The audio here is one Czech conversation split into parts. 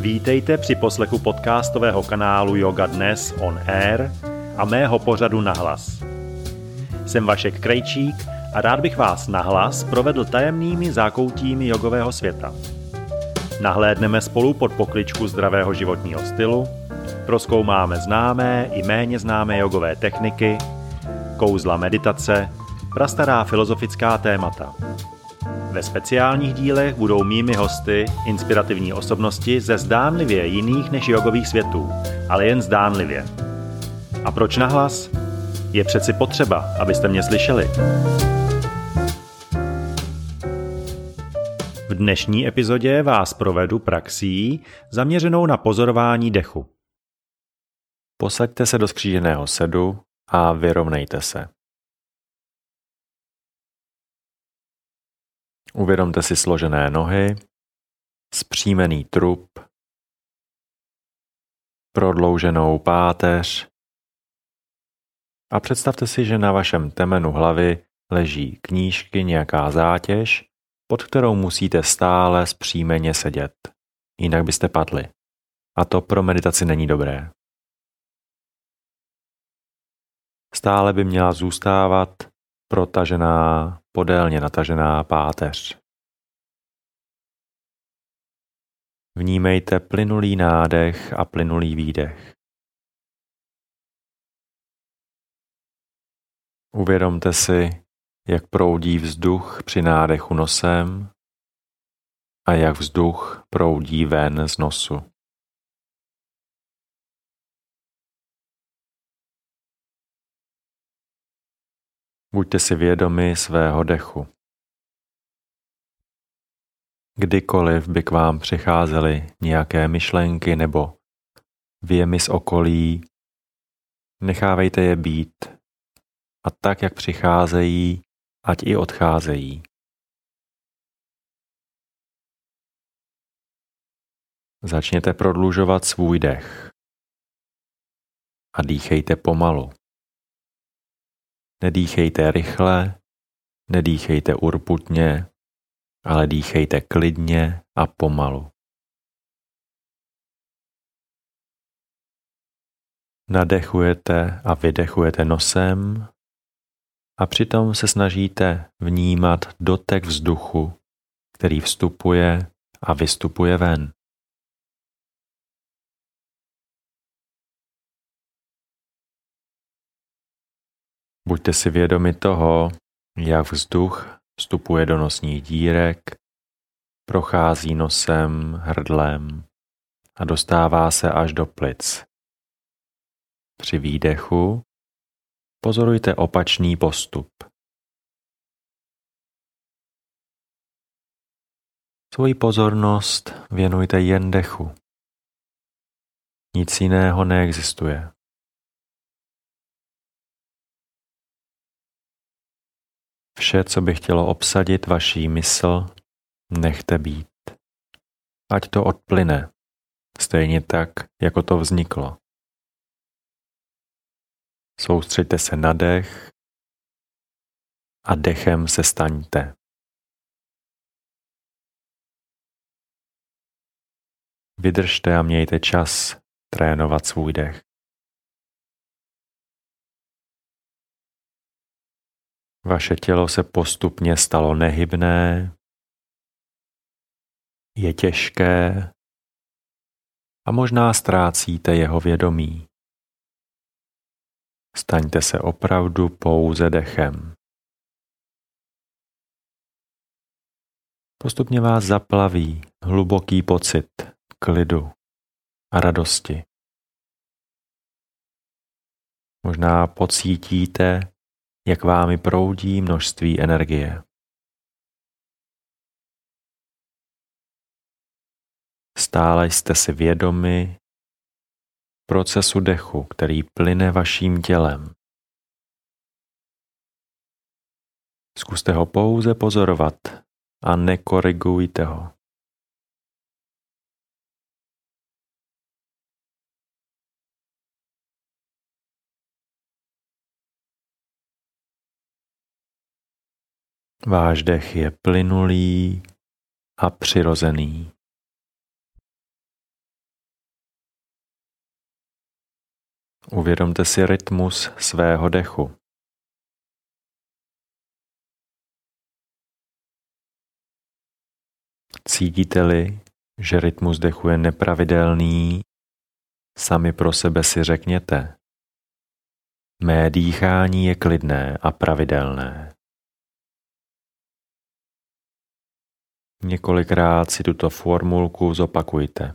Vítejte při poslechu podcastového kanálu Yoga Dnes on Air a mého pořadu Nahlas. Jsem Vašek Krejčík a rád bych vás nahlas provedl tajemnými zákoutími jogového světa. Nahlédneme spolu pod pokličku zdravého životního stylu, proskoumáme známé i méně známé jogové techniky, kouzla meditace, prastará filozofická témata – ve speciálních dílech budou mými hosty inspirativní osobnosti ze zdánlivě jiných než jogových světů, ale jen zdánlivě. A proč nahlas? Je přeci potřeba, abyste mě slyšeli. V dnešní epizodě vás provedu praxí zaměřenou na pozorování dechu. Posaďte se do skříženého sedu a vyrovnejte se. Uvědomte si složené nohy, zpřímený trup, prodlouženou páteř a představte si, že na vašem temenu hlavy leží knížky nějaká zátěž, pod kterou musíte stále zpřímeně sedět. Jinak byste padli. A to pro meditaci není dobré. Stále by měla zůstávat protažená, podélně natažená páteř. Vnímejte plynulý nádech a plynulý výdech. Uvědomte si, jak proudí vzduch při nádechu nosem a jak vzduch proudí ven z nosu. Buďte si vědomi svého dechu. Kdykoliv by k vám přicházely nějaké myšlenky nebo věmy z okolí, nechávejte je být a tak, jak přicházejí, ať i odcházejí. Začněte prodlužovat svůj dech a dýchejte pomalu. Nedýchejte rychle, nedýchejte urputně, ale dýchejte klidně a pomalu. Nadechujete a vydechujete nosem a přitom se snažíte vnímat dotek vzduchu, který vstupuje a vystupuje ven. Buďte si vědomi toho, jak vzduch vstupuje do nosních dírek, prochází nosem, hrdlem a dostává se až do plic. Při výdechu pozorujte opačný postup. Svoji pozornost věnujte jen dechu. Nic jiného neexistuje. Vše, co by chtělo obsadit vaší mysl, nechte být. Ať to odplyne, stejně tak, jako to vzniklo. Soustřeďte se na dech a dechem se staňte. Vydržte a mějte čas trénovat svůj dech. Vaše tělo se postupně stalo nehybné, je těžké a možná ztrácíte jeho vědomí. Staňte se opravdu pouze dechem. Postupně vás zaplaví hluboký pocit klidu a radosti. Možná pocítíte, jak vámi proudí množství energie. Stále jste si vědomi procesu dechu, který plyne vaším tělem. Zkuste ho pouze pozorovat a nekorigujte ho. Váš dech je plynulý a přirozený. Uvědomte si rytmus svého dechu. Cítíte-li, že rytmus dechu je nepravidelný, sami pro sebe si řekněte. Mé dýchání je klidné a pravidelné. Několikrát si tuto formulku zopakujte.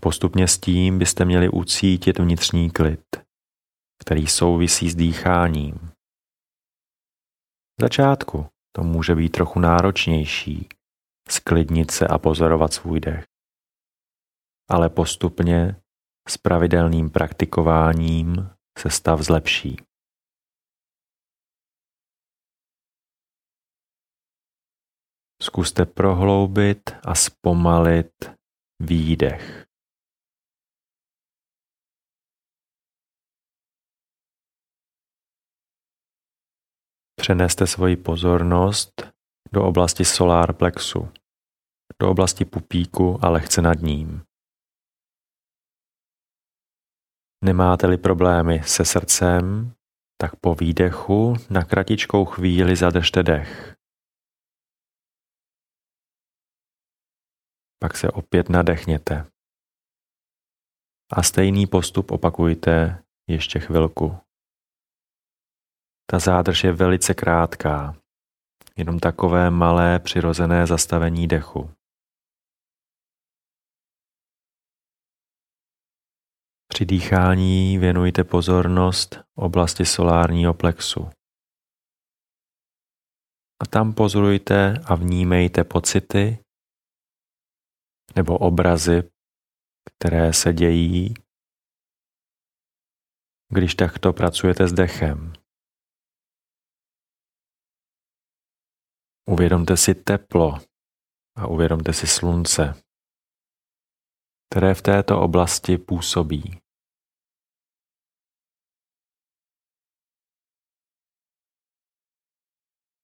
Postupně s tím byste měli ucítit vnitřní klid, který souvisí s dýcháním. V začátku to může být trochu náročnější, sklidnit se a pozorovat svůj dech. Ale postupně s pravidelným praktikováním se stav zlepší. Zkuste prohloubit a zpomalit výdech. Přeneste svoji pozornost do oblasti solar plexu, do oblasti pupíku a lehce nad ním. Nemáte-li problémy se srdcem, tak po výdechu na kratičkou chvíli zadržte dech. Pak se opět nadechněte. A stejný postup opakujte ještě chvilku. Ta zádrž je velice krátká, jenom takové malé přirozené zastavení dechu. Při dýchání věnujte pozornost oblasti solárního plexu. A tam pozorujte a vnímejte pocity nebo obrazy, které se dějí, když takto pracujete s dechem. Uvědomte si teplo a uvědomte si slunce, které v této oblasti působí.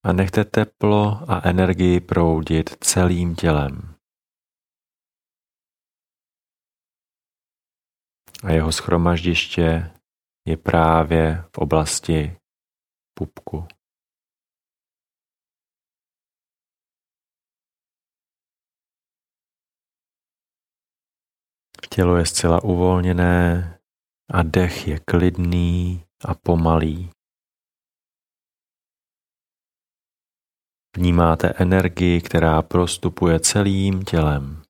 A nechte teplo a energii proudit celým tělem. A jeho schromaždiště je právě v oblasti pupku. Tělo je zcela uvolněné a dech je klidný a pomalý. Vnímáte energii, která prostupuje celým tělem.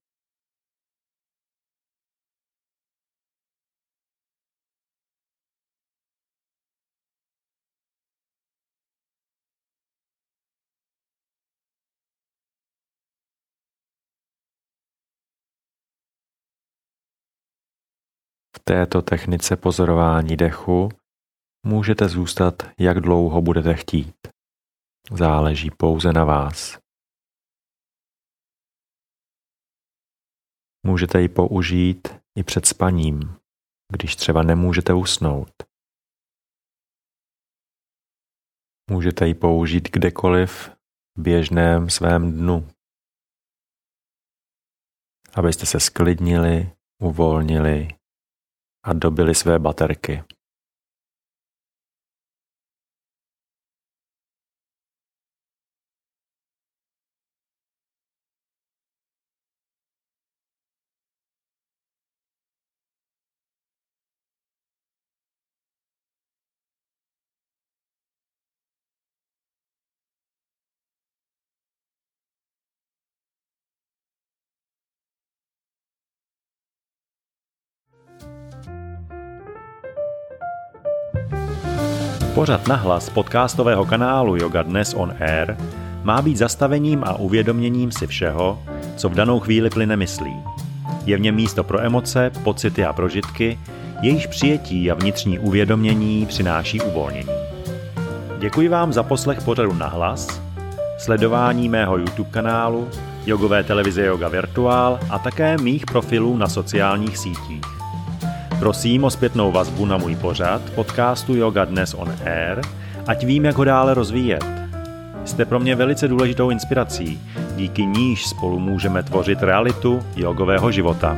Této technice pozorování dechu můžete zůstat, jak dlouho budete chtít. Záleží pouze na vás. Můžete ji použít i před spaním, když třeba nemůžete usnout. Můžete ji použít kdekoliv v běžném svém dnu, abyste se sklidnili, uvolnili a dobili své baterky. Pořad nahlas podcastového kanálu Yoga Dnes on Air má být zastavením a uvědoměním si všeho, co v danou chvíli plyne myslí. Je v něm místo pro emoce, pocity a prožitky, jejíž přijetí a vnitřní uvědomění přináší uvolnění. Děkuji vám za poslech pořadu nahlas, sledování mého YouTube kanálu, jogové televize Yoga Virtual a také mých profilů na sociálních sítích. Prosím o zpětnou vazbu na můj pořad podcastu Yoga Dnes on Air, ať vím, jak ho dále rozvíjet. Jste pro mě velice důležitou inspirací, díky níž spolu můžeme tvořit realitu jogového života.